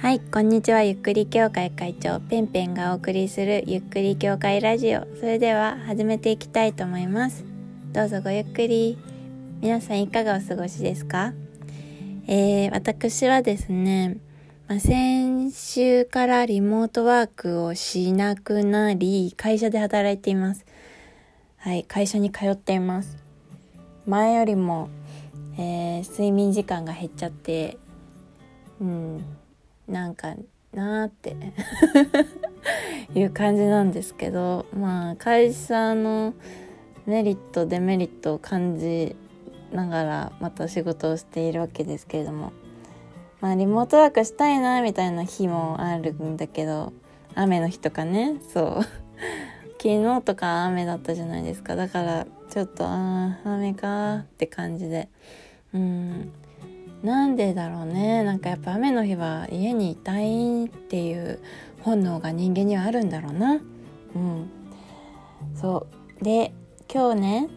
はい、こんにちは。ゆっくり協会会長、ペンペンがお送りするゆっくり協会ラジオ。それでは始めていきたいと思います。どうぞごゆっくり。皆さんいかがお過ごしですか？えー、私はですね、まあ、先週からリモートワークをしなくなり、会社で働いています。はい、会社に通っています。前よりも、えー、睡眠時間が減っちゃって、うん、なんかなーって。いう感じなんですけどまあ会社のメリットデメリットを感じながらまた仕事をしているわけですけれども。まあリモートワークしたいなみたいな日もあるんだけど雨の日とかね。そう。昨日とか雨だったじゃないですか。だからちょっとああ雨かって感じで。うん。なんでだろうね。なんかやっぱ雨の日は家にいたいっていう本能が人間にはあるんだろうな。うん。そう。で今日ね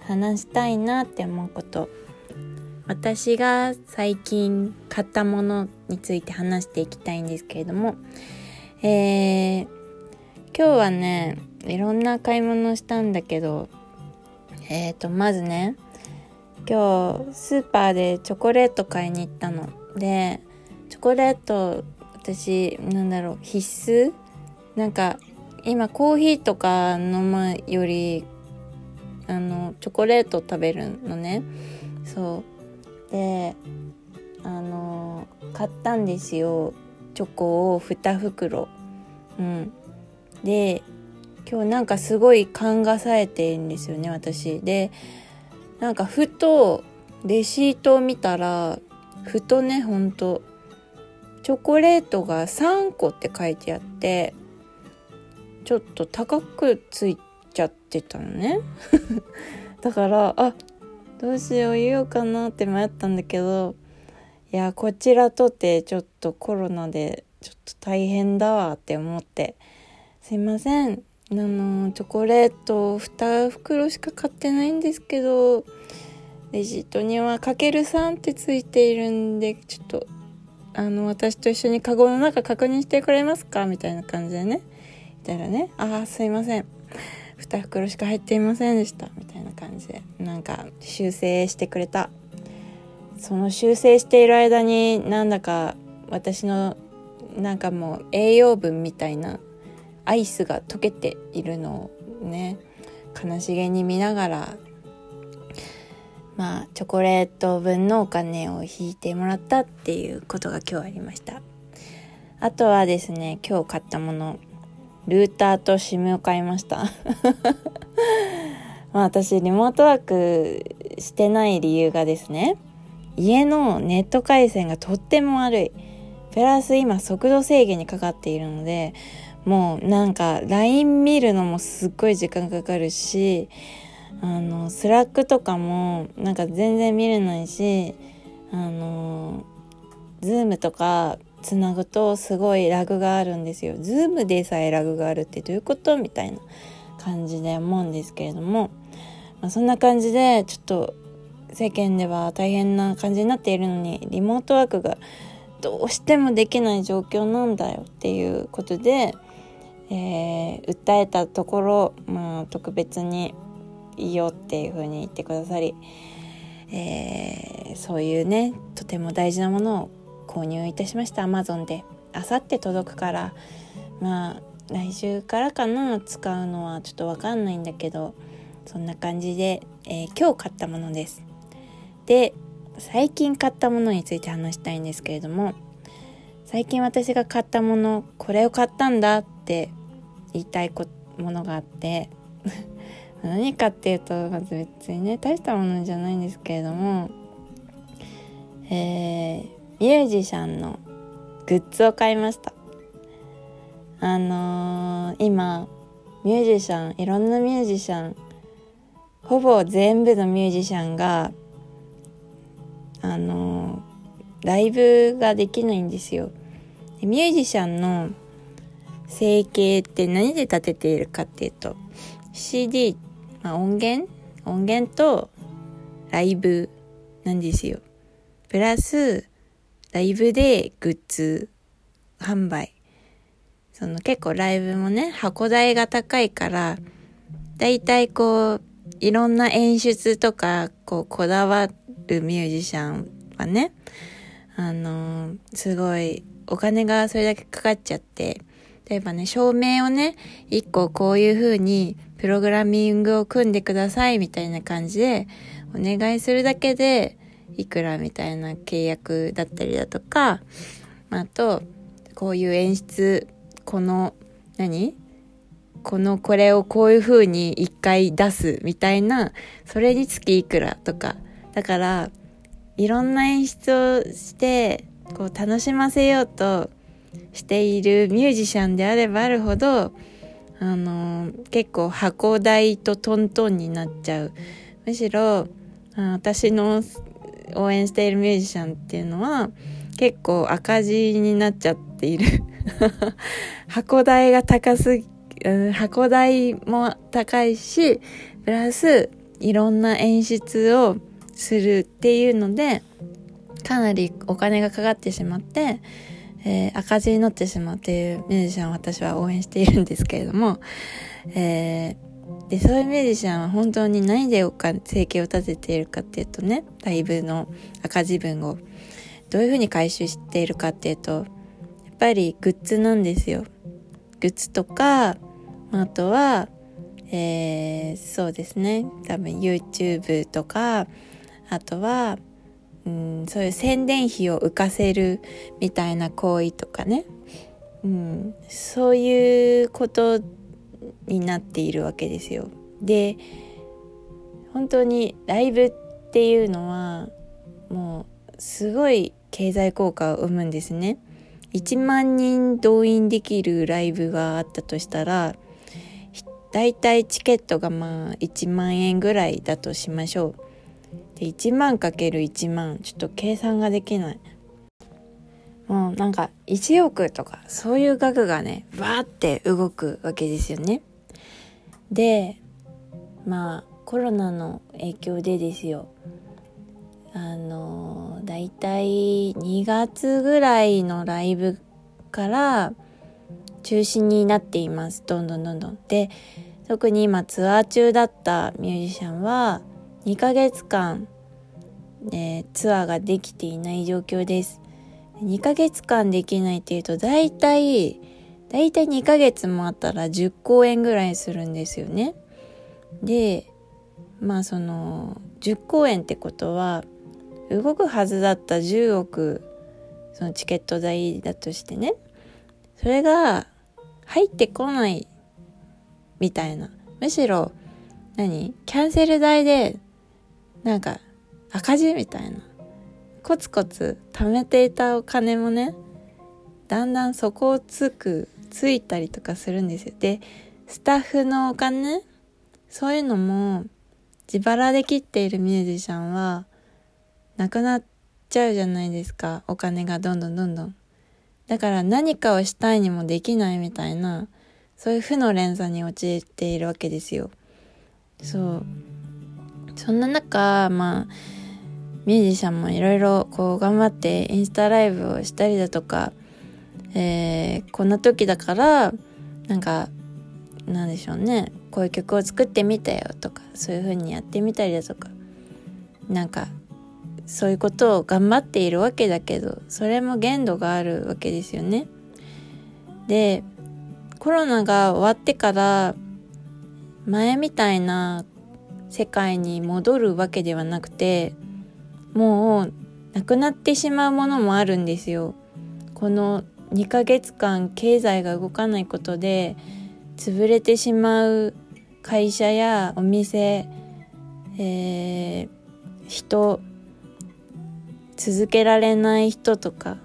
話したいなって思うこと。私が最近買ったものについて話していきたいんですけれども。えー、今日はねいろんな買い物をしたんだけどえーとまずね今日スーパーでチョコレート買いに行ったの。でチョコレート私なんだろう必須？なんか今コーヒーとか飲むよりあのチョコレート食べるのね。そう。であの買ったんですよ。チョコを2袋。うん。で今日なんかすごい勘がさえてるんですよね私。でなんかふとレシートを見たらふとねほんとチョコレートが3個って書いてあってちょっと高くついちゃってたのね。だからあどうしよう言おうかなって迷ったんだけどいやこちらとてちょっとコロナでちょっと大変だわって思ってすいません。あのチョコレート2袋しか買ってないんですけどレシートにはかける3ってついているんでちょっとあの私と一緒にカゴの中確認してくれますか？みたいな感じでね。言ったらね「ああすいません。2袋しか入っていませんでした」みたいな感じでなんか修正してくれた。その修正している間になんだか私のなんかもう栄養分みたいなアイスが溶けているのをね悲しげに見ながらまあチョコレート分のお金を引いてもらったっていうことが今日ありました。あとはですね今日買ったものルーターと SIM を買いました。まあ私リモートワークしてない理由がですね家のネット回線がとっても悪い。プラス今速度制限にかかっているのでもうなんか LINE 見るのもすっごい時間かかるしあの Slack とかもなんか全然見れないしあの Zoom とかつなぐとすごいラグがあるんですよ。 Zoom でさえラグがあるってどういうことみたいな感じで思うんですけれども、まあ、そんな感じでちょっと世間では大変な感じになっているのにリモートワークがどうしてもできない状況なんだよっていうことで、えー、訴えたところ、まあ、特別にいいよっていう風に言ってくださり、えー、そういうねとても大事なものを購入いたしました Amazon で。あさって届くからまあ来週からかな使うのはちょっとわかんないんだけどそんな感じで、えー、今日買ったものです。で最近買ったものについて話したいんですけれども最近私が買ったものこれを買ったんだって言いたいものがあって。何かっていうとまず別にね大したものじゃないんですけれども。えー、ミュージシャンのグッズを買いました。あのー、今ミュージシャンいろんなミュージシャンほぼ全部のミュージシャンがあのー、ライブができないんですよ。ミュージシャンの生計って何で立てているかっていうと CD、まあ、音源？音源とライブなんですよ。プラスライブでグッズ販売。その結構ライブもね箱代が高いからだいたいこういろんな演出とかこうこだわるミュージシャンはねあのすごいお金がそれだけかかっちゃって例えばね照明をね一個こういう風にプログラミングを組んでくださいみたいな感じでお願いするだけでいくらみたいな契約だったりだとかあとこういう演出この何？このこれをこういう風に一回出すみたいなそれにつきいくらとか。だからいろんな演出をしてこう楽しませようとしているミュージシャンであればあるほどあの結構箱代とトントンになっちゃう。むしろ私の応援しているミュージシャンっていうのは結構赤字になっちゃっている。箱代が高すぎ、箱代も高いしプラスいろんな演出をするっていうのでかなりお金がかかってしまって、えー、赤字になってしまうっていうミュージシャンを私は応援しているんですけれども、えー、でそういうミュージシャンは本当に何でお金生計を立てているかっていうとねライブの赤字分をどういうふうに回収しているかっていうとやっぱりグッズなんですよ。グッズとかあとは、えー、そうですね多分 YouTube とかあとは、うん、そういう宣伝費を浮かせるみたいな行為とかね、うん、そういうことになっているわけですよ。で本当にライブっていうのはもうすごい経済効果を生むんですね。1万人動員できるライブがあったとしたらだいたいチケットがまあ1万円ぐらいだとしましょう。で1万かける1万ちょっと計算ができない。もうなんか1億とかそういう額がねバーって動くわけですよね。でまあコロナの影響でですよ。あのだいたい2月ぐらいのライブから中止になっています。どんどんどんどん。で特に今ツアー中だったミュージシャンは2ヶ月間、えー、ツアーができていない状況です。2ヶ月間できないっていうと、だいたい、だいたい2ヶ月もあったら10公演ぐらいするんですよね。で、まあその、10公演ってことは、動くはずだった10億、そのチケット代だとしてね、それが入ってこないみたいな。むしろ、何？キャンセル代でなんか赤字みたいな。コツコツ貯めていたお金もねだんだん底をつくついたりとかするんですよ。でスタッフのお金そういうのも自腹で切っているミュージシャンはなくなっちゃうじゃないですか。お金がどんどんどんどん。だから何かをしたいにもできないみたいなそういう負の連鎖に陥っているわけですよ。そう。そんな中まあミュージシャンもいろいろこう頑張ってインスタライブをしたりだとか、えー、こんな時だからなんかなんでしょうねこういう曲を作ってみたよとかそういう風にやってみたりだとかなんかそういうことを頑張っているわけだけどそれも限度があるわけですよね。でコロナが終わってから前みたいな世界に戻るわけではなくてもうなくなってしまうものもあるんですよ。この2ヶ月間経済が動かないことで潰れてしまう会社やお店、えー、人続けられない人とか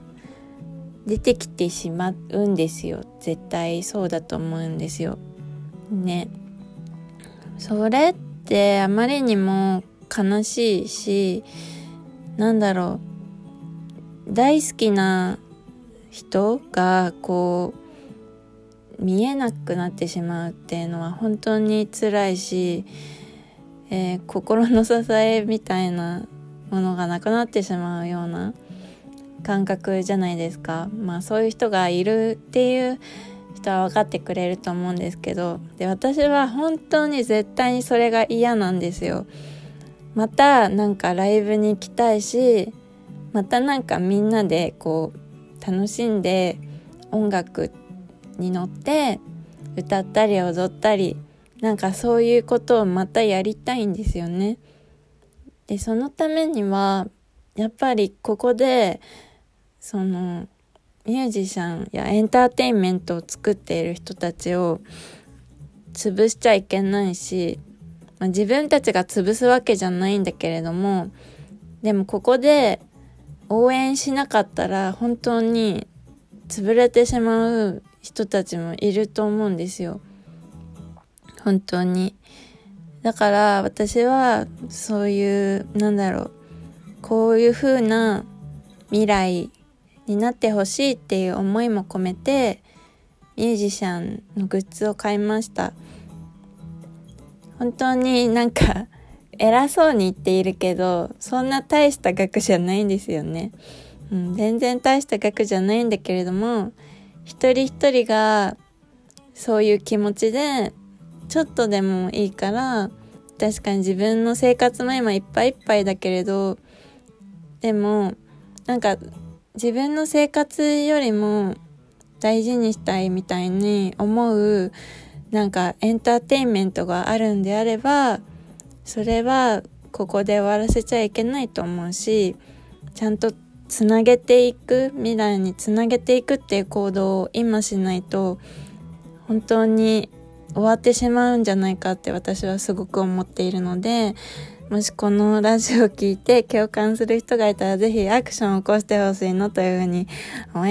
出てきてしまうんですよ絶対そうだと思うんですよ。ね。それっってあまりにも悲しいしなんだろう。大好きな人がこう見えなくなってしまうっていうのは本当に辛いし、えー、心の支えみたいなものがなくなってしまうような感覚じゃないですか。まあそういう人がいるっていう人は分かってくれると思うんですけどで私は本当に絶対にそれが嫌なんですよまたなんかライブに行きたいしまたなんかみんなでこう楽しんで音楽に乗って歌ったり踊ったりなんかそういうことをまたやりたいんですよね。でそのためにはやっぱりここでそのミュージシャンやエンターテインメントを作っている人たちを潰しちゃいけないし、まあ、自分たちが潰すわけじゃないんだけれどもでもここで応援しなかったら本当に潰れてしまう人たちもいると思うんですよ。本当に。だから私はそういうなんだろうこういう風な未来になってほしいっていう思いも込めてミュージシャンのグッズを買いました。本当になんか偉そうに言っているけどそんな大した額じゃないんですよね、うん、全然大した額じゃないんだけれども一人一人がそういう気持ちでちょっとでもいいから確かに自分の生活も今いっぱいいっぱいだけれどでもなんか自分の生活よりも大事にしたいみたいに思うなんかエンターテインメントがあるんであればそれはここで終わらせちゃいけないと思うしちゃんとつなげていく未来につなげていくっていう行動を今しないと本当に終わってしまうんじゃないかって私はすごく思っているので、もしこのラジオを聞いて共感する人がいたらぜひアクションを起こしてほしいのというふうに思います。